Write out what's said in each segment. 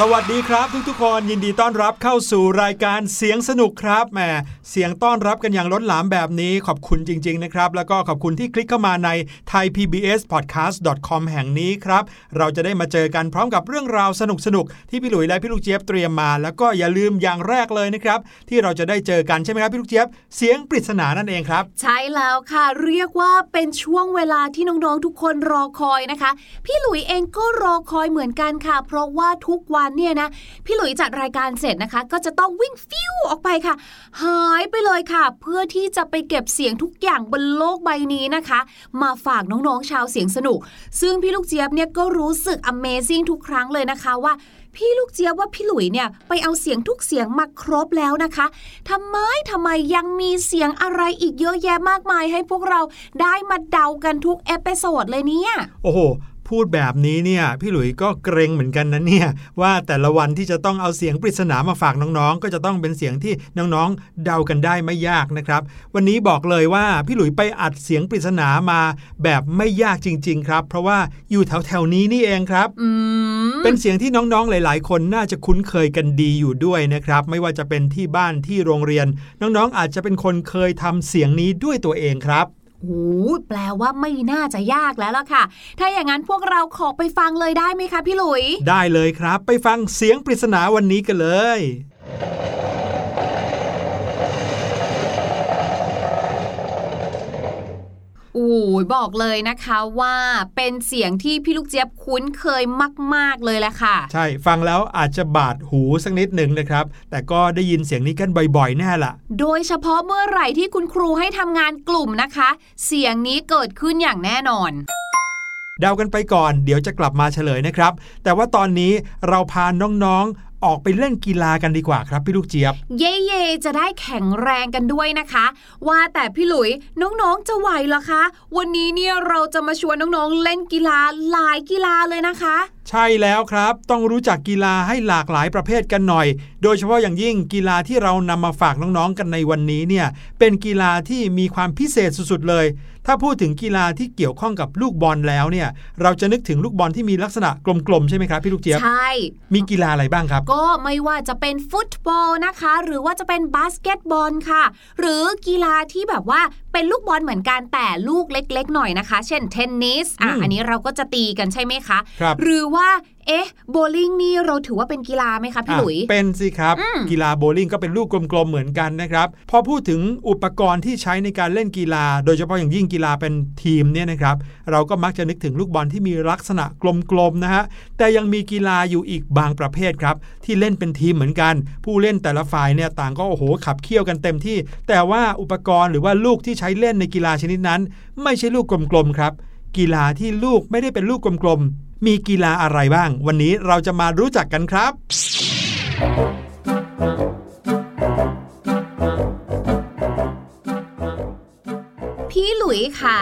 สวัสดีครับทุกๆคนยินดีต้อนรับเข้าสู่รายการเสียงสนุกครับแหม เสียงต้อนรับกันอย่างล้นหลามแบบนี้ขอบคุณจริง ๆ นะครับ แล้วก็ขอบคุณที่คลิกเข้ามาใน thaipbspodcast.com แห่งนี้ครับ เราจะได้มาเจอกันพร้อมกับเรื่องราวสนุกๆที่พี่หลุยและพี่ลูกเจี๊ยบเตรียมมา แล้วก็อย่าลืมอย่างแรกเลยนะครับ ที่เราจะได้เจอกันใช่ไหมครับพี่ลูกเจี๊ยบเสียงปริศนานั่นเองครับ ใช่แล้วค่ะ เรียกว่าเป็นช่วงเวลาที่น้องๆทุกคนรอคอยนะคะ พี่หลุยเองก็รอคอยเหมือนกันค่ะ เพราะว่าทุกวันเนี่ยนะพี่หลุยจัดรายการเสร็จนะคะ ก็จะต้องวิ่งฟิวออกไปค่ะหายไปเลยค่ะ เพื่อที่จะไปเก็บเสียงทุกอย่างบนโลกใบนี้นะคะ มาฝากน้องๆชาวเสียงสนุก ซึ่งพี่ลูกเจี๊ยบเนี่ยก็รู้สึก Amazing ทุกครั้งเลยนะคะว่าพี่ลูกเจี๊ยบว่าพี่หลุยเนี่ยไปเอาเสียงทุกเสียงมาครบแล้วนะคะทำไมทำไมยังมีเสียงอะไรอีกเยอะแยะมากมายให้พวกเราได้มาเดากันทุก episode เลยเนี่ย โอ้โห พูดแบบนี้เนี่ยพี่หลุยก็เกรงเหมือนกันนะเนี่ยว่าแต่ละวันที่จะต้องเอาเสียงปริศนามาฝากน้องๆ ก็จะต้องเป็นเสียงที่น้องๆ เดากันได้ไม่ยากนะครับ วันนี้บอกเลยว่าพี่หลุยไปอัดเสียงปริศนามาแบบไม่ยากจริง ๆ ครับ เพราะว่าอยู่แถวๆนี้นี่เองครับอืมเป็นเสียงที่น้องๆหลาย ๆ คนน่าจะคุ้นเคยกันดีอยู่ด้วยนะครับ ไม่ว่าจะเป็นที่บ้านที่โรงเรียน น้องๆอาจจะเป็นคนเคยทำเสียงนี้ด้วยตัวเองครับ หูแปลว่าไม่น่าจะยากแล้วล่ะค่ะ ถ้าอย่างนั้นพวกเราขอไปฟังเลยได้ไหมคะพี่หลุย ได้เลยครับ ไปฟังเสียงปริศนาวันนี้กันเลย อ้ยบอกเลยนะคะว่าเป็นเสียงที่พี่ลูกเจี๊ยบคุ้นเคยมาก ๆเลยแหละค่ะ ใช่ฟังแล้วอาจจะบาดหูสักนิดหนึ่งนะครับ แต่ก็ได้ยินเสียงนี้กันบ่อยๆแน่ละโดยเฉพาะเมื่อไหร่ที่คุณครูให้ทำงานกลุ่มนะคะ เสียงนี้เกิดขึ้นอย่างแน่นอนเดากันไปก่อน เดี๋ยวจะกลับมาเฉลยนะครับ แต่ว่าตอนนี้เราพาน้องๆ ออกไปเล่นกีฬากันดีกว่าครับพี่ลูกเจี๊ยบ เย่เย่จะได้แข็งแรงกันด้วยนะคะ ว่าแต่พี่หลุยน้องๆจะไหวเหรอคะ วันนี้เนี่ยเราจะมาชวนน้องๆเล่นกีฬาหลายกีฬาเลยนะคะ ใช่แล้วครับ ต้องรู้จักกีฬาให้หลากหลายประเภทกันหน่อย โดยเฉพาะอย่างยิ่งกีฬาที่เรานำมาฝากน้องๆกันในวันนี้เนี่ยเป็นกีฬาที่มีความพิเศษสุดๆเลย ถ้าพูดถึงกีฬาที่เกี่ยวข้องกับลูกบอลแล้วเนี่ย เราจะนึกถึงลูกบอลที่มีลักษณะกลมๆใช่ไหมครับพี่ลูกเจี๊ยบใช่มีกีฬาอะไรบ้างครับ ก็ไม่ว่าจะเป็นฟุตบอลนะคะ หรือว่าจะเป็นบาสเกตบอลค่ะ หรือกีฬาที่แบบว่า เป็นลูกบอลเหมือนกันแต่ลูกเล็ก ๆ หน่อยนะคะ เช่นเทนนิสอะอืมอันนี้เราก็จะตีกันใช่ไหมคะครับหรือว่า เอ๊ะโบลิ่งนี่เราถือว่าเป็นกีฬาไหมคะพี่หลุยอะเป็นสิครับอืมกีฬาโบว์ลิ่งก็เป็นลูกกลมๆเหมือนกันนะครับพอพูดถึงอุปกรณ์ที่ใช้ในการเล่นกีฬา โดยเฉพาะอย่างยิ่งกีฬาเป็นทีมเนี่ยนะครับเราก็มักจะนึกถึงลูกบอลที่มีลักษณะกลมๆนะฮะแต่ยังมีกีฬาอยู่อีกบางประเภทครับที่เล่นเป็นทีมเหมือนกัน ผู้เล่นแต่ละฝ่ายเนี่ยต่างก็โอ้โหขับเคี่ยวกันเต็มที่ แต่ว่าอุปกรณ์หรือว่าลูกที่ใช้เล่นในกีฬาชนิดนั้น ไม่ใช่ลูกกลมๆครับกีฬาที่ลูกไม่ได้เป็นลูกกลมๆ มีกีฬาอะไรบ้าง วันนี้เราจะมารู้จักกันครับ พี่หลุยค่ะ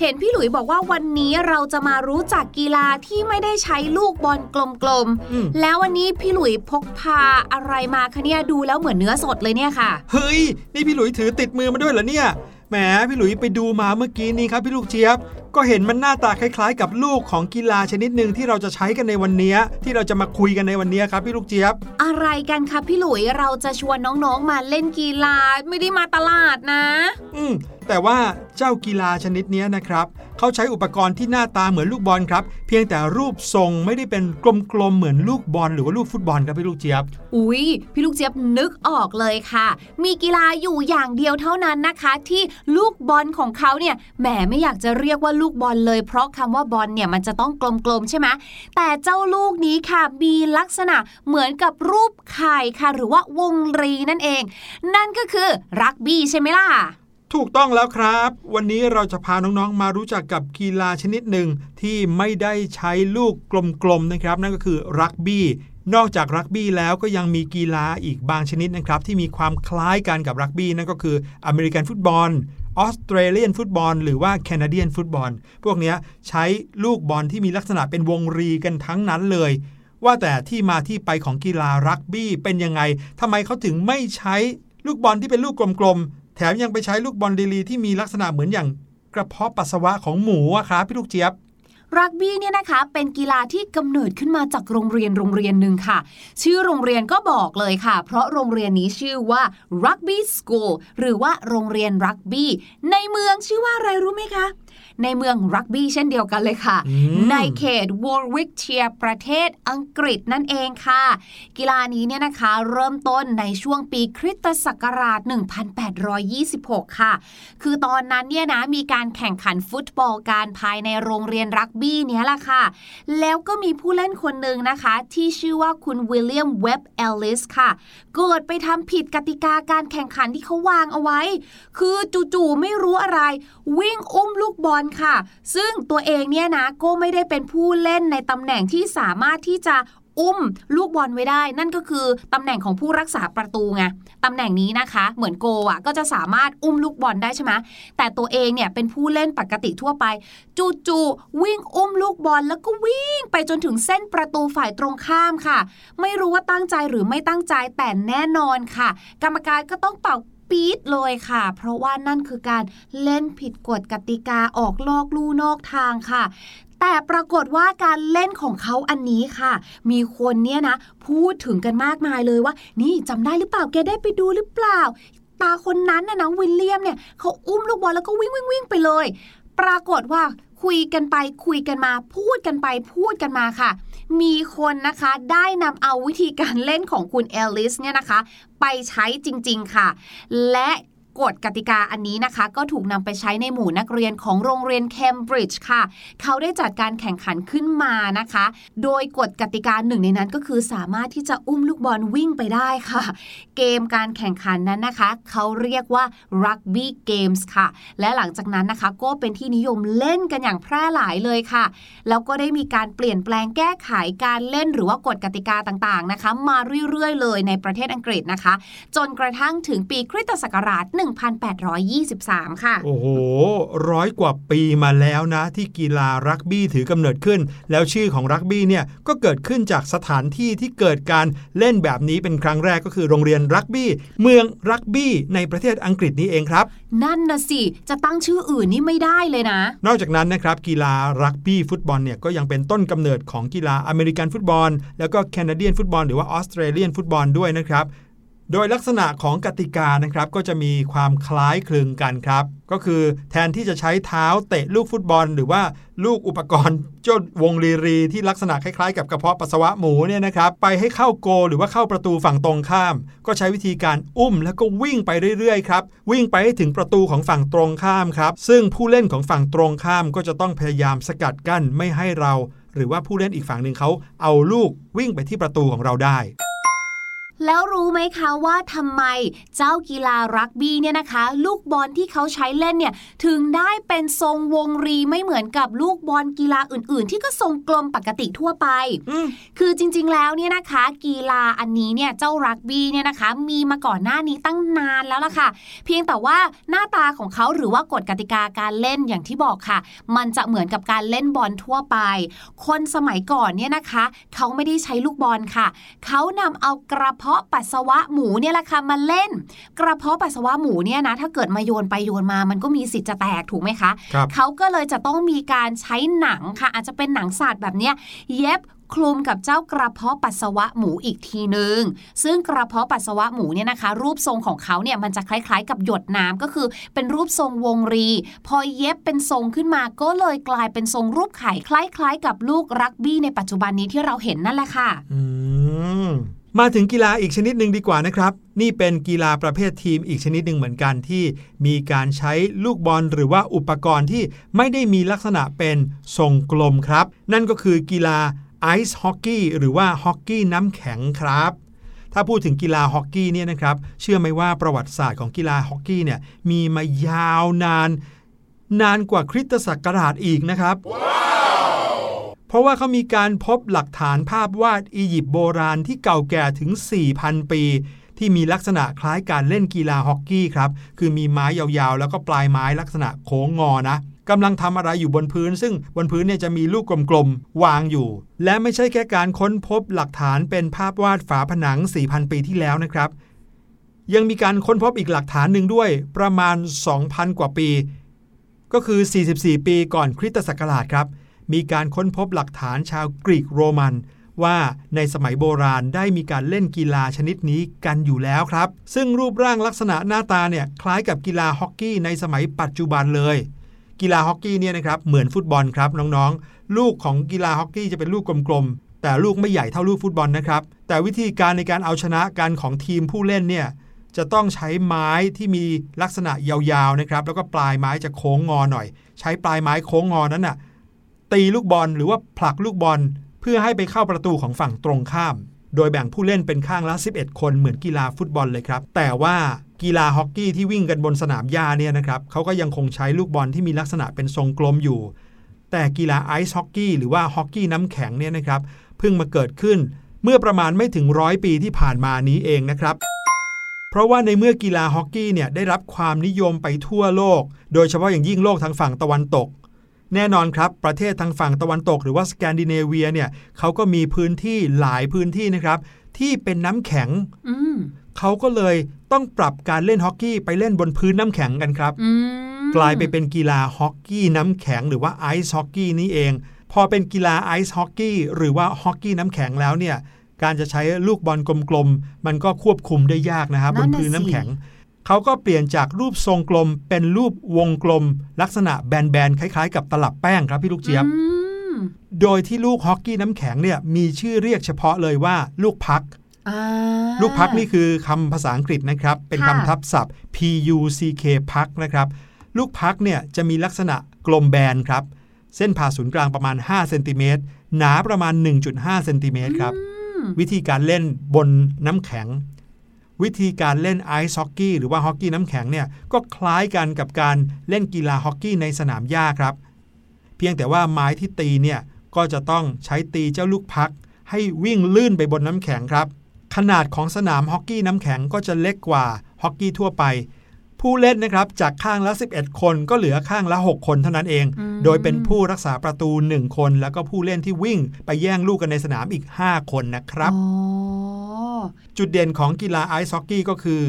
เห็นพี่หลุยบอกว่าวันนี้เราจะมารู้จักกีฬาที่ไม่ได้ใช้ลูกบอลกลมอืมๆแล้ววันนี้พี่หลุยพกพาอะไรมาคะเนี่ยดูแล้วเหมือนเนื้อสดเลยเนี่ยค่ะ เฮ้ย นี่พี่หลุยถือติดมือมาด้วยเหรอเนี่ย แหมพี่หลุยไปดูมาเมื่อกี้นี้ครับพี่ลูกเจี๊ยบ ก็เห็นมันหน้าตาคล้ายๆ กับลูกของกีฬาชนิดหนึ่งที่เราจะใช้กันในวันนี้ที่เราจะมาคุยกันในวันนี้ครับพี่ลูกเจี๊ยบ อะไรกันคะพี่หลุยเราจะชวนน้องๆมาเล่นกีฬาไม่ได้มาตลาดนะ อืมแต่ว่าเจ้ากีฬาชนิดเนี้ยนะครับ เขาใช้อุปกรณ์ที่หน้าตาเหมือนลูกบอลครับ เพียงแต่รูปทรงไม่ได้เป็นกลมๆเหมือนลูกบอลหรือว่าลูกฟุตบอลครับพี่ลูกเจี๊ยบ อุ๊ยพี่ลูกเจี๊ยบนึกออกเลยค่ะ มีกีฬาอยู่อย่างเดียวเท่านั้นนะคะ ที่ลูกบอลของเขาเนี่ยแหมไม่อยากจะเรียกว่าลูกบอลเลย เพราะคำว่าบอลเนี่ยมันจะต้องกลมๆใช่ไหมแต่เจ้าลูกนี้ค่ะมีลักษณะเหมือนกับรูปไข่ค่ะ หรือว่าวงรีนั่นเอง นั่นก็คือรักบี้ใช่ไหมล่ะ ถูกต้องแล้วครับ วันนี้เราจะพาน้องๆ มารู้จักกับกีฬาชนิดหนึ่งที่ไม่ได้ใช้ลูกกลมๆนะครับ นั่นก็คือรักบี้นอกจากรักบี้แล้วก็ยังมีกีฬาอีกบางชนิดนะครับ ที่มีความคล้ายกันกับรักบี้นั่นก็คืออเมริกันฟุตบอลออสเตรเลียนฟุตบอลหรือว่าแคนาเดียนฟุตบอล พวกนี้ใช้ลูกบอลที่มีลักษณะเป็นวงรีกันทั้งนั้นเลย ว่าแต่ที่มาที่ไปของกีฬารักบี้เป็นยังไงทำไมเขาถึงไม่ใช้ลูกบอลที่เป็นลูกกลมๆ แถมยังไปใช้ลูกบอลดีลีที่มีลักษณะเหมือนอย่างกระเพาะปัสสาวะของหมูอะครับพี่ลูกเจี๊ยบรักบี้เนี่ยนะคะเป็นกีฬาที่กำเนิดขึ้นมาจากโรงเรียนโรงเรียนหนึ่งค่ะ ชื่อโรงเรียนก็บอกเลยค่ะ เพราะโรงเรียนนี้ชื่อว่า Rugby School หรือว่าโรงเรียนรักบี้ในเมืองชื่อว่าอะไรรู้ไหมคะ ในเมืองรักบี้เช่นเดียวกันเลยค่ะ ในเขตวอร์วิกเชียประเทศอังกฤษนั่นเองค่ะ กีฬานี้เนี่ยนะคะเริ่มต้นในช่วงปีคริสตศักราช 1826 ค่ะ คือตอนนั้นเนี่ยนะมีการแข่งขันฟุตบอลกันภายในโรงเรียนรักบี้เนี้ยแหละค่ะ แล้วก็มีผู้เล่นคนหนึ่งนะคะ ที่ชื่อว่าคุณวิลเลียมเว็บเอลลิสค่ะ เกิดไปทำผิดกติกาการแข่งขันที่เขาวางเอาไว้ คือจู่ๆไม่รู้อะไร วิ่งอุ้มลูกบอลค่ะ ซึ่งตัวเองเนี่ยนะก็ไม่ได้เป็นผู้เล่นในตำแหน่งที่สามารถที่จะ อุ้มลูกบอลไว้ได้ นั่นก็คือตำแหน่งของผู้รักษาประตูไงตำแหน่งนี้นะคะ เหมือนโกอะก็จะสามารถอุ้มลูกบอลได้ใช่ไหมแต่ตัวเองเนี่ยเป็นผู้เล่นปกติทั่วไป จู่ๆวิ่งอุ้มลูกบอลแล้วก็วิ่งไปจนถึงเส้นประตูฝ่ายตรงข้ามค่ะ ไม่รู้ว่าตั้งใจหรือไม่ตั้งใจแต่แน่นอนค่ะ กรรมการก็ต้องเป่าปี๊ดเลยค่ะ เพราะว่านั่นคือการเล่นผิดกฎกติกาออกลอกลู่นอกทางค่ะ แต่ปรากฏว่าการเล่นของเขาอันนี้ค่ะ มีคนเนี่ยนะ พูดถึงกันมากมายเลยว่า นี่จำได้หรือเปล่าแกได้ไปดูหรือเปล่า ตาคนนั้นนะนะวิลเลียมเนี่ยเขาอุ้มลูกบอลแล้วก็วิ่งวิ่งวิ่งไปเลย ปรากฏว่าคุยกันไปคุยกันมาพูดกันไปพูดกันมาค่ะ มีคนนะคะได้นำเอาวิธีการเล่นของคุณเอลลิสเนี่ยนะคะ ไปใช้จริง ๆ ค่ะ และ กฎกติกาอันนี้นะคะ ก็ถูกนำไปใช้ในหมู่นักเรียนของโรงเรียนเคมบริดจ์ค่ะ เขาได้จัดการแข่งขันขึ้นมานะคะ โดยกฎกติกาหนึ่งในนั้นก็คือสามารถที่จะอุ้มลูกบอลวิ่งไปได้ค่ะ เกมการแข่งขันนั้นนะคะ เขาเรียกว่า Rugby Games ค่ะ และหลังจากนั้นนะคะ ก็เป็นที่นิยมเล่นกันอย่างแพร่หลายเลยค่ะ แล้วก็ได้มีการเปลี่ยนแปลงแก้ไขการเล่นหรือว่ากฎกติกาต่างๆนะคะ มาเรื่อยๆ เลยในประเทศอังกฤษนะคะ จนกระทั่งถึงปีคริสตศักราช1823 ค่ะ โอ้โหร้อยกว่าปีมาแล้วนะ ที่กีฬารักบี้ถือกำเนิดขึ้น แล้วชื่อของรักบี้เนี่ยก็เกิดขึ้นจากสถานที่ที่เกิดการเล่นแบบนี้เป็นครั้งแรกก็คือโรงเรียนรักบี้ เมืองรักบี้ในประเทศอังกฤษนี้เองครับ นั่นนะสิ จะตั้งชื่ออื่นนี่ไม่ได้เลยนะ นอกจากนั้นนะครับกีฬารักบี้ฟุตบอลเนี่ยก็ยังเป็นต้นกำเนิดของกีฬาอเมริกันฟุตบอล แล้วก็แคนาเดียนฟุตบอลหรือว่าออสเตรเลียนฟุตบอลด้วยนะครับ โดยลักษณะของกติกานะครับก็จะมีความคล้ายคลึงกันครับ ก็คือแทนที่จะใช้เท้าเตะลูกฟุตบอล หรือว่าลูกอุปกรณ์เจ้าวงรีรีที่ลักษณะคล้ายๆ กับกระเพาะปัสสาวะหมูเนี่ยนะครับไปให้เข้าโกหรือว่าเข้าประตูฝั่งตรงข้าม ก็ใช้วิธีการอุ้มแล้วก็วิ่งไปเรื่อยๆครับวิ่งไปให้ถึงประตูของฝั่งตรงข้ามครับซึ่งผู้เล่นของฝั่งตรงข้ามก็จะต้องพยายามสกัดกั้นไม่ให้เรา หรือว่าผู้เล่นอีกฝั่งหนึ่งเขาเอาลูกวิ่งไปที่ประตูของเราได้ แล้วรู้ไหมคะว่าทำไมเจ้ากีฬารักบี้เนี่ยนะคะ ลูกบอลที่เขาใช้เล่นเนี่ยถึงได้เป็นทรงวงรีไม่เหมือนกับลูกบอลกีฬาอื่น ๆ ที่ก็ทรงกลมปกติทั่วไปอืมคือจริง ๆ แล้วเนี่ยนะคะ กีฬาอันนี้เนี่ยเจ้ารักบี้เนี่ยนะคะ มีมาก่อนหน้านี้ตั้งนานแล้วล่ะค่ะ เพียงแต่ว่าหน้าตาของเขาหรือว่ากฎกติกาการเล่นอย่างที่บอกค่ะ มันจะเหมือนกับการเล่นบอลทั่วไป คนสมัยก่อนเนี่ยนะคะ เขาไม่ได้ใช้ลูกบอลค่ะ เขานำเอากระเพาะปัสสาวะหมูเนี่ยแหละค่ะมาเล่น กระเพาะปัสสาวะหมูเนี่ยนะถ้าเกิดมาโยนไปโยนมามันก็มีสิทธิ์จะแตกถูกไหมคะครับเขาก็เลยจะต้องมีการใช้หนังค่ะ อาจจะเป็นหนังสัตว์แบบเนี้ยเย็บคลุมกับเจ้ากระเพาะปัสสาวะหมูอีกทีนึงซึ่งกระเพาะปัสสาวะหมูเนี่ยนะคะ รูปทรงของเขาเนี่ยมันจะคล้ายๆ กับหยดน้ำก็คือเป็นรูปทรงวงรี พอเย็บเป็นทรงขึ้นมาก็เลยกลายเป็นทรงรูปไข่คล้ายๆ กับลูกรักบี้ในปัจจุบันนี้ที่เราเห็นนั่นแหละค่ะ อืม มาถึงกีฬาอีกชนิดหนึ่งดีกว่านะครับ นี่เป็นกีฬาประเภททีมอีกชนิดหนึ่งเหมือนกันที่มีการใช้ลูกบอลหรือว่าอุปกรณ์ที่ไม่ได้มีลักษณะเป็นทรงกลมครับ นั่นก็คือกีฬาไอซ์ฮอกกี้หรือว่าฮอกกี้น้ำแข็งครับถ้าพูดถึงกีฬาฮอกกี้เนี่ยนะครับ เชื่อไหมว่าประวัติศาสตร์ของกีฬาฮอกกี้เนี่ยมีมายาวนาน นานกว่าคริสตศักราชอีกนะครับเพ ราะว่าเขามีการพบหลักฐานภาพวาดอียิปต์โบราณที่เก่าแก่ถึง 4,000 ปี ที่มีลักษณะคล้ายการเล่นกีฬาฮอกกี้ครับ คือมีไม้ยาวๆ แล้วก็ปลายไม้ลักษณะโค้งงอนะกำลังทำอะไรอยู่บนพื้น ซึ่งบนพื้นเนี่ยจะมีลูกกลมๆ วางอยู่ และไม่ใช่แค่การค้นพบหลักฐานเป็นภาพวาดฝาผนัง 4,000 ปีที่แล้วนะครับ ยังมีการค้นพบอีกหลักฐานหนึ่งด้วยประมาณ 2,000 กว่าปี ก็คือ 44 ปีก่อนคริสตศักราชครับ มีการค้นพบหลักฐานชาวกรีกโรมัน ว่าในสมัยโบราณได้มีการเล่นกีฬาชนิดนี้กันอยู่แล้วครับ ซึ่งรูปร่างลักษณะหน้าตาเนี่ยคล้ายกับกีฬาฮอกกี้ในสมัยปัจจุบันเลย กีฬาฮอกกี้เนี่ยนะครับเหมือนฟุตบอลครับน้องๆ ลูกของกีฬาฮอกกี้จะเป็นลูกกลมๆ แต่ลูกไม่ใหญ่เท่าลูกฟุตบอลนะครับ แต่วิธีการในการเอาชนะกันของทีมผู้เล่นเนี่ยจะต้องใช้ไม้ที่มีลักษณะยาวๆนะครับ แล้วก็ปลายไม้จะโค้งงอหน่อย ใช้ปลายไม้โค้งงอนั้นน่ะ ตีลูกบอลหรือว่าผลักลูกบอล เพื่อให้ไปเข้าประตูของฝั่งตรงข้าม โดยแบ่งผู้เล่นเป็นข้างละ 11 คนเหมือนกีฬาฟุตบอลเลยครับ แต่ว่ากีฬาฮอกกี้ที่วิ่งกันบนสนามหญ้าเนี่ยนะครับเขาก็ยังคงใช้ลูกบอลที่มีลักษณะเป็นทรงกลมอยู่ แต่กีฬาไอซ์ฮอกกี้หรือว่าฮอกกี้น้ำแข็งเนี่ยนะครับเพิ่งมาเกิดขึ้นเมื่อประมาณไม่ถึงร้อยปีที่ผ่านมานี้เองนะครับเพราะว่าในเมื่อกีฬาฮอกกี้เนี่ยได้รับความนิยมไปทั่วโลก โดยเฉพาะอย่างยิ่งโลกทางฝั่งตะวันตก แน่นอนครับ ประเทศทางฝั่งตะวันตก หรือว่าสแกนดิเนเวียเนี่ยเขาก็มีพื้นที่หลายพื้นที่นะครับ ที่เป็นน้ำแข็งอืมเขาก็เลยต้องปรับการเล่นฮอกกี้ไปเล่นบนพื้นน้ำแข็งกันครับอืมกลายไปเป็นกีฬาฮอกกี้น้ำแข็ง หรือว่าไอซ์ฮอกกี้นี่เอง พอเป็นกีฬาไอซ์ฮอกกี้หรือว่าฮอกกี้น้ำแข็งแล้วเนี่ยการจะใช้ลูกบอลกลมๆ มันก็ควบคุมได้ยากนะครับบนพื้นน้ำแข็ง เขาก็เปลี่ยนจากรูปทรงกลม เป็นรูปวงกลม ลักษณะแบนๆคล้ายๆ กับตลับแป้งครับพี่ลูกเจี๊ยบอืมโดยที่ลูกฮอกกี้น้ำแข็งเนี่ยมีชื่อเรียกเฉพาะเลยว่าลูกพักอ่าลูกพักนี่คือคำภาษาอังกฤษนะครับ เป็นค่ะคำทับศัพท์ P U C K พักนะครับ ลูกพักเนี่ยจะมีลักษณะกลมแบนครับ เส้นผ่าศูนย์กลางประมาณ5เซนติเมตรหนาประมาณ 1.5เซนติเมตรครับอืมวิธีการเล่นบนน้ำแข็ง วิธีการเล่นไอซ์ฮอกกี้หรือว่าฮอกกี้น้ำแข็งเนี่ยก็คล้ายกันกับการเล่นกีฬาฮอกกี้ในสนามหญ้าครับ เพียงแต่ว่าไม้ที่ตีเนี่ยก็จะต้องใช้ตีเจ้าลูกพัก ให้วิ่งลื่นไปบนน้ำแข็งครับ ขนาดของสนามฮอกกี้น้ำแข็งก็จะเล็กกว่าฮอกกี้ทั่วไป ผู้เล่นนะครับจากข้างละ 11 คนก็เหลือข้างละ 6 คนเท่านั้นเองอืมโดยเป็นผู้รักษาประตู 1 คน แล้วก็ผู้เล่นที่วิ่งไปแย่งลูกกันในสนามอีก 5 คนนะครับอ๋อ จุดเด่นของกีฬาไอซ์ฮอกกี้ก็คือ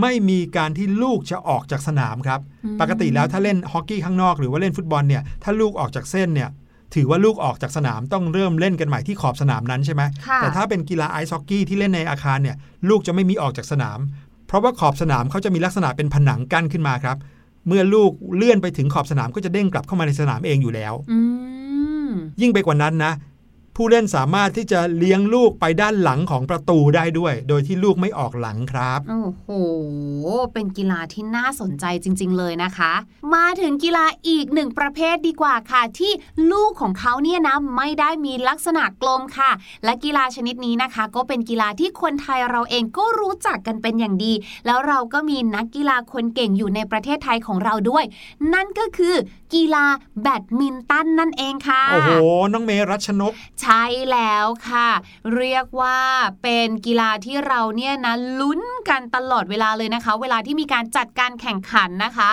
ไม่มีการที่ลูกจะออกจากสนามครับอืมปกติแล้วถ้าเล่นฮอกกี้ข้างนอกหรือว่าเล่นฟุตบอลเนี่ยถ้าลูกออกจากเส้นเนี่ยถือว่าลูกออกจากสนามต้องเริ่มเล่นกันใหม่ที่ขอบสนามนั้นใช่ไหมค่ะแต่ถ้าเป็นกีฬาไอซ์ฮอกกี้ที่เล่นในอาคารเนี่ยลูกจะไม่มีออกจากสนาม เพราะว่าขอบสนามเขาจะมีลักษณะเป็นผนังกั้นขึ้นมาครับ เมื่อลูกเลื่อนไปถึงขอบสนามก็จะเด้งกลับเข้ามาในสนามเองอยู่แล้วอืมยิ่งไปกว่านั้นนะ ผู้เล่นสามารถที่จะเลี้ยงลูกไปด้านหลังของประตูได้ด้วย โดยที่ลูกไม่ออกหลังครับ โอ้โห เป็นกีฬาที่น่าสนใจจริง ๆ เลยนะคะ มาถึงกีฬาอีกหนึ่งประเภทดีกว่าค่ะ ที่ลูกของเขาเนี่ยนะไม่ได้มีลักษณะกลมค่ะ และกีฬาชนิดนี้นะคะ ก็เป็นกีฬาที่คนไทยเราเองก็รู้จักกันเป็นอย่างดี แล้วเราก็มีนักกีฬาคนเก่งอยู่ในประเทศไทยของเราด้วย นั่นก็คือ กีฬาแบดมินตันนั่นเองค่ะ โอ้โห น้องเมรัชนกใช่แล้วค่ะ เรียกว่าเป็นกีฬาที่เราเนี่ยนะลุ้นกันตลอดเวลาเลยนะคะ เวลาที่มีการจัดการแข่งขันนะคะ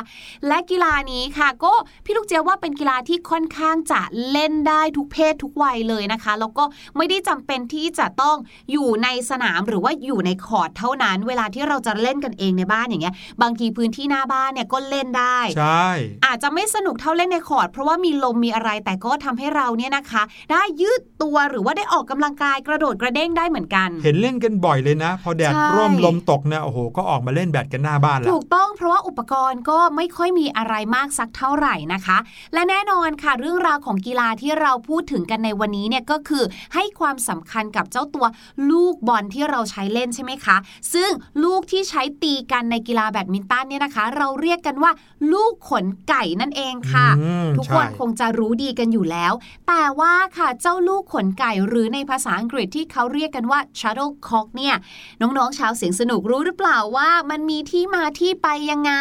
และกีฬานี้ค่ะ ก็พี่ลูกเจียบว่าเป็นกีฬาที่ค่อนข้างจะเล่นได้ทุกเพศทุกวัยเลยนะคะแล้วก็ไม่ได้จำเป็นที่จะต้องอยู่ในสนามหรือว่าอยู่ในคอร์ดเท่านั้น เวลาที่เราจะเล่นกันเองในบ้านอย่างเงี้ย บางทีพื้นที่หน้าบ้านเนี่ยก็เล่นได้ใช่อาจจะไม่สนุกเท่าเล่นในคอร์ดเพราะว่ามีลมมีอะไรแต่ก็ทำให้เราเนี่ยนะคะ ได้ยืดตัวหรือว่าได้ออกกำลังกายกระโดดกระเด้งได้เหมือนกัน เห็นเล่นกันบ่อยเลยนะ พอแดดใช่ร่มลมตกเนี่ยโอ้โหก็ออกมาเล่นแบดกันหน้าบ้านแล้วถูกต้องเพราะว่าอุปกรณ์ก็ไม่ค่อยมีอะไรมากสักเท่าไหร่นะคะ และแน่นอนค่ะเรื่องราวของกีฬาที่เราพูดถึงกันในวันนี้เนี่ยก็คือให้ความสำคัญกับเจ้าตัวลูกบอลที่เราใช้เล่นใช่ไหมคะ ซึ่งลูกที่ใช้ตีกันในกีฬาแบดมินตันเนี่ยนะคะ เราเรียกกันว่า ลูกขนไก่นั่นเองค่ะอืมทุกคนใช่คงจะรู้ดีกันอยู่แล้ว แต่ว่าค่ะเจ้าลูกขนไก่ หรือในภาษาอังกฤษที่เขาเรียกกันว่า shuttlecock เนี่ย น้องๆ ชาวเสียงสนุกรู้หรือเปล่าว่ามันมีที่มาที่ไปยังไง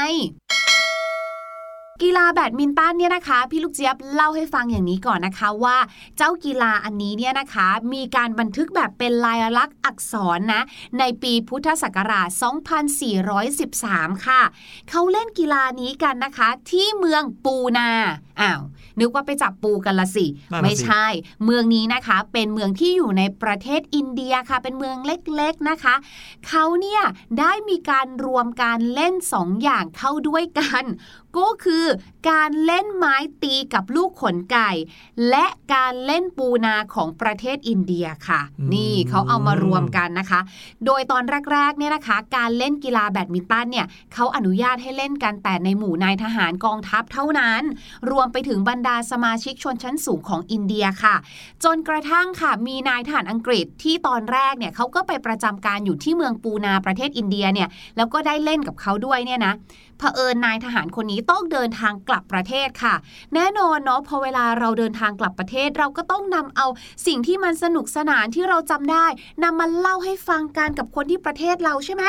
กีฬาแบดมินตันเนี่ยนะคะ พี่ลูกเจี๊ยบเล่าให้ฟังอย่างนี้ก่อนนะคะว่า เจ้ากีฬาอันนี้เนี่ยนะคะ มีการบันทึกแบบเป็นลายลักษณ์อักษรนะ ในปีพุทธศักราช 2413 ค่ะ เขาเล่นกีฬานี้กันนะคะ ที่เมืองปูนาอ้าว นึกว่าไปจับปูกันละสินั่นน่ะสิ ไม่ใช่ เมืองนี้นะคะ เป็นเมืองที่อยู่ในประเทศอินเดียค่ะ เป็นเมืองเล็กๆนะคะ เขาเนี่ยได้มีการรวมการเล่นสองอย่างเข้าด้วยกัน ก็คือการเล่นไม้ตีกับลูกขนไก่ และการเล่นปูนาของประเทศอินเดียค่ะอืมนี่เขาเอามารวมกันนะคะ โดยตอนแรกๆเนี่ยนะคะ การเล่นกีฬาแบดมินตันเนี่ยเขาอนุญาตให้เล่นกันแต่ในหมู่นายทหารกองทัพเท่านั้น รวมไปถึงบรรดาสมาชิกชนชั้นสูงของอินเดียค่ะ จนกระทั่งค่ะมีนายทหารอังกฤษที่ตอนแรกเนี่ยเขาก็ไปประจำการอยู่ที่เมืองปูนาประเทศอินเดียเนี่ยแล้วก็ได้เล่นกับเขาด้วยเนี่ยนะ เผอิญนายทหารคนนี้ต้องเดินทางกลับประเทศค่ะ แน่นอนเนาะพอเวลาเราเดินทางกลับประเทศเราก็ต้องนำเอาสิ่งที่มันสนุกสนานที่เราจำได้นำมาเล่าให้ฟังกันกับคนที่ประเทศเราใช่ไหม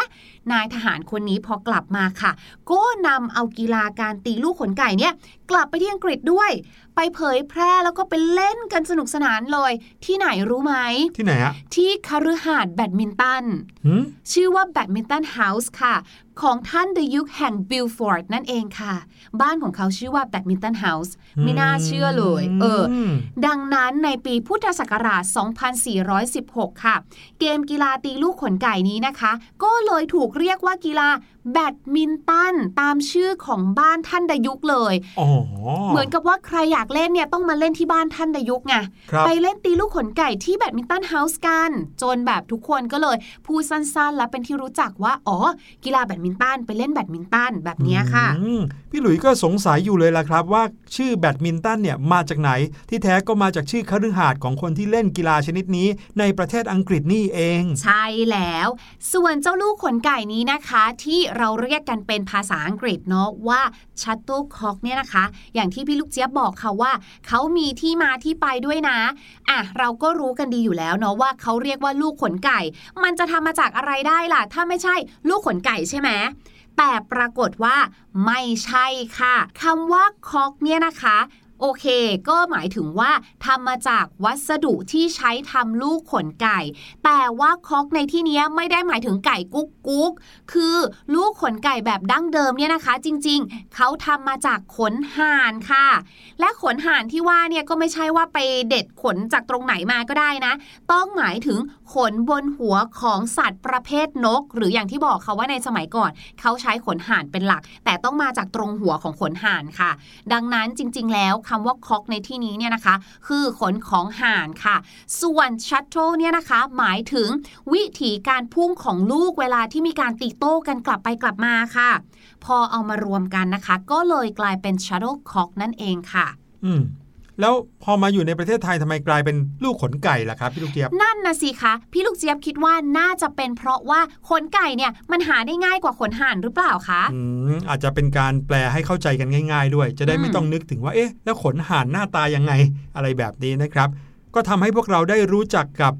นายทหารคนนี้พอกลับมาค่ะ ก็นำเอากีฬาการตีลูกขนไก่เนี่ยกลับไปที่อังกฤษด้วยไปเผยแพร่แล้วก็ไปเล่นกันสนุกสนานเลย ที่ไหนรู้ไหม ที่ไหนอะที่คฤหาสน์แบดมินตันหืมชื่อว่าแบดมินตันเฮาส์ค่ะ ของท่านดยุคแห่งบิวฟอร์ดนั่นเองค่ะ บ้านของเขาชื่อว่าแบดมินตันเฮาส์ไม่น่าเชื่อเลย เออดังนั้นในปีพุทธศักราช 2416 ค่ะ เกมกีฬาตีลูกขนไก่นี้นะคะ ก็เลยถูกเรียกว่ากีฬา แบดมินตันตามชื่อของบ้านท่านดยุคเลยอ๋อเหมือนกับว่าใครอยากเล่นเนี่ยต้องมาเล่นที่บ้านท่านดยุคไงครับไปเล่นตีลูกขนไก่ที่แบดมินตันเฮาส์กัน จนแบบทุกคนก็เลยพูดสั้นๆ และเป็นที่รู้จักว่า อ๋อ กีฬาแบดมินตันไปเล่นแบดมินตันแบบเนี้ยค่ะอืมพี่หลุยส์ก็สงสัยอยู่เลยล่ะครับ ว่าชื่อแบดมินตันเนี่ยมาจากไหน ที่แท้ก็มาจากชื่อคฤหาสน์ของคนที่เล่นกีฬาชนิดนี้ ในประเทศอังกฤษนี่เอง ใช่แล้ว ส่วนเจ้าลูกขนไก่นี้นะคะที่เราเรียกกันเป็นภาษาอังกฤษเนาะว่าชัต t ต e คอกเนี่ยนะคะ อย่างที่พี่ลูกเจี๊ยบบอกค่ะว่า เขามีที่มาที่ไปด้วยนะอะเราก็รู้กันดีอยู่แล้วเนาะว่าเขาเรียกว่าลูกขนไก่ มันจะทำมาจากอะไรได้ล่ะ ถ้าไม่ใช่ลูกขนไก่ใช่ไหมแต่ปรากฏว่าไม่ใช่ค่ะคำว่าคอกเนี่ยนะคะ โอเค ก็หมายถึงว่าทำมาจากวัสดุที่ใช้ทำลูกขนไก่ แต่ว่าคอกในที่นี้ไม่ได้หมายถึงไก่กุ๊กกุ๊กคือลูกขนไก่แบบดั้งเดิมเนี่ยนะคะ จริง ๆ เขาทำมาจากขนห่านค่ะ และขนห่านที่ว่าเนี่ยก็ไม่ใช่ว่าไปเด็ดขนจากตรงไหนมาก็ได้นะ ต้องหมายถึงขนบนหัวของสัตว์ประเภทนก หรืออย่างที่บอกค่ะว่าในสมัยก่อน เขาใช้ขนห่านเป็นหลัก แต่ต้องมาจากตรงหัวของขนห่านค่ะ ดังนั้นจริง ๆ แล้วคำว่าคอกในที่นี้เนี่ยนะคะ คือขนของห่านค่ะ ส่วนชัตโตเนี่ยนะคะ หมายถึงวิธีการพุ่งของลูกเวลาที่มีการตีโต้กันกลับไปกลับมาค่ะ พอเอามารวมกันนะคะ ก็เลยกลายเป็นชัตโต้ค็อกนั่นเองค่ะ อืม แล้วพอมาอยู่ในประเทศไทยทำไมกลายเป็นลูกขนไก่ล่ะครับพี่ลูกเจี๊ยบนั่นนะสิคะพี่ลูกเจี๊ยบคิดว่าน่าจะเป็นเพราะว่าขนไก่เนี่ยมันหาได้ง่ายกว่าขนห่านหรือเปล่าคะอืมอาจจะเป็นการแปลให้เข้าใจกันง่าย ๆ ด้วย จะได้อืมไม่ต้องนึกถึงว่าเอ๊ะแล้วขนห่านหน้าตายังไงอะไรแบบนี้นะครับ ก็ทำให้พวกเราได้รู้จักกับ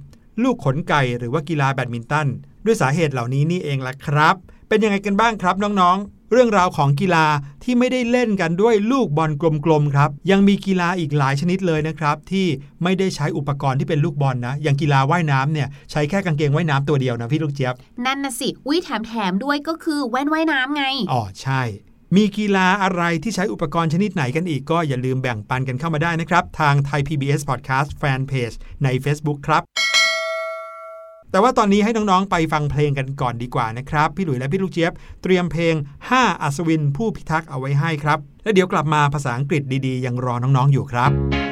ลูกขนไก่หรือว่ากีฬาแบดมินตันด้วยสาเหตุเหล่านี้นี่เองล่ะครับ เป็นยังไงกันบ้างครับน้องๆ เรื่องราวของกีฬาที่ไม่ได้เล่นกันด้วยลูกบอลกลมๆครับ ยังมีกีฬาอีกหลายชนิดเลยนะครับ ที่ไม่ได้ใช้อุปกรณ์ที่เป็นลูกบอลนะ อย่างกีฬาว่ายน้ำเนี่ยใช้แค่กางเกงว่ายน้ำตัวเดียวนะพี่ลูกเจี๊ยบ นั่นนะสิ อุ้ยแถมแถมๆด้วยก็คือแว่นว่ายน้ำไง อ๋อใช่มีกีฬาอะไรที่ใช้อุปกรณ์ชนิดไหนกันอีกก็อย่าลืมแบ่งปันกันเข้ามาได้นะครับ ทาง Thai PBS Podcast Fanpage ใน Facebook ครับ แต่ว่าตอนนี้ให้น้องๆไปฟังเพลงกันก่อนดีกว่านะครับ พี่หลุยและพี่ลูกเจี๊ยบ เตรียมเพลง 5 อัศวินผู้พิทักษ์เอาไว้ให้ครับ แล้วเดี๋ยวกลับมาภาษาอังกฤษดีๆ ยังรอน้องๆอยู่ครับ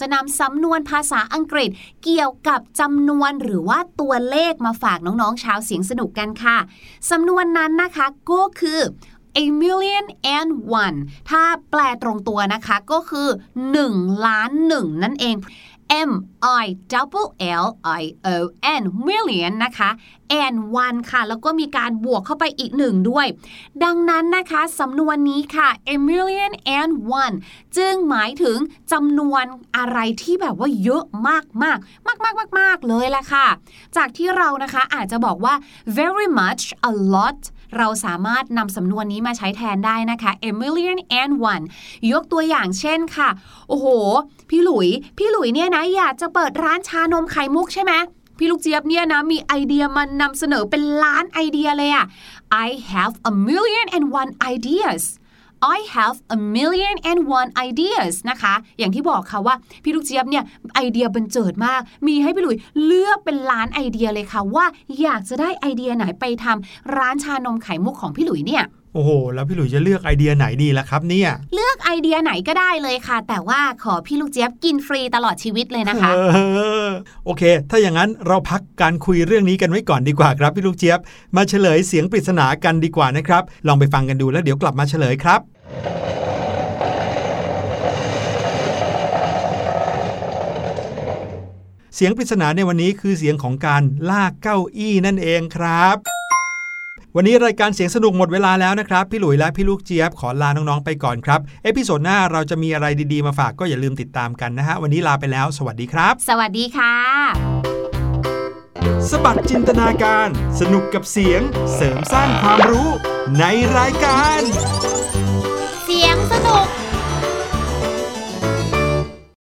จะนำสำนวนภาษาอังกฤษ เกี่ยวกับจำนวนหรือว่าตัวเลขมาฝากน้องๆชาวเสียงสนุกกันค่ะสำนวนนั้นนะคะก็คือ a million and one ถ้าแปลตรงตัวนะคะก็คือ 1 ล้านหนึ่งนั่นเอง M I double L I O N million นะคะ and one ค่ะ แล้วก็มีการบวกเข้าไปอีกหนึ่งด้วย ดังนั้นนะคะสำนวนนี้ค่ะ a million and one จึงหมายถึงจำนวนอะไรที่แบบว่าเยอะมากมากมากมากมากมากเลยแหละค่ะ จากที่เรานะคะอาจจะบอกว่า very much a lot เราสามารถนำสำนวนนี้มาใช้แทนได้นะคะ a million and one ยกตัวอย่างเช่นค่ะ โอ้โห พี่หลุย พี่หลุยเนี่ยนะอยากจะเปิดร้านชานมไข่มุกใช่ไหมพี่ลูกเจี๊ยบเนี่ยนะมีไอเดียมันนำเสนอเป็นล้านไอเดียเลยอะ I have a million and one ideas I have a million and one ideas นะคะ อย่างที่บอกค่ะว่าพี่ลูกเจี๊ยบเนี่ยไอเดียบันเจิดมาก มีให้พี่หลุยเลือกเป็นล้านไอเดียเลยค่ะว่าอยากจะได้ไอเดียไหนไปทำร้านชานมไข่มุกของพี่หลุยเนี่ยโอ้โห แล้วพี่หลุยจะเลือกไอเดียไหนดีล่ะครับเนี่ย เลือกไอเดียไหนก็ได้เลยค่ะ แต่ว่าขอพี่ลูกเจี๊ยบกินฟรีตลอดชีวิตเลยนะคะเออโอเค ถ้าอย่างนั้นเราพักการคุยเรื่องนี้กันไว้ก่อนดีกว่าครับ พี่ลูกเจี๊ยบ มาเฉลยเสียงปริศนากันดีกว่านะครับ ลองไปฟังกันดูแล้วเดี๋ยวกลับมาเฉลยครับ เสียงปริศนาในวันนี้คือเสียงของการลากเก้าอี้นั่นเองครับ วันนี้รายการเสียงสนุกหมดเวลาแล้วนะครับ พี่หลุยและพี่ลูกเจี๊ยบขอลาน้องๆไปก่อนครับ episode หน้าเราจะมีอะไรดีๆมาฝากก็อย่าลืมติดตามกันนะฮะ วันนี้ลาไปแล้ว สวัสดีครับ สวัสดีค่ะ สบัดจินตนาการ สนุกกับเสียง เสริมสร้างความรู้ในรายการ Oh!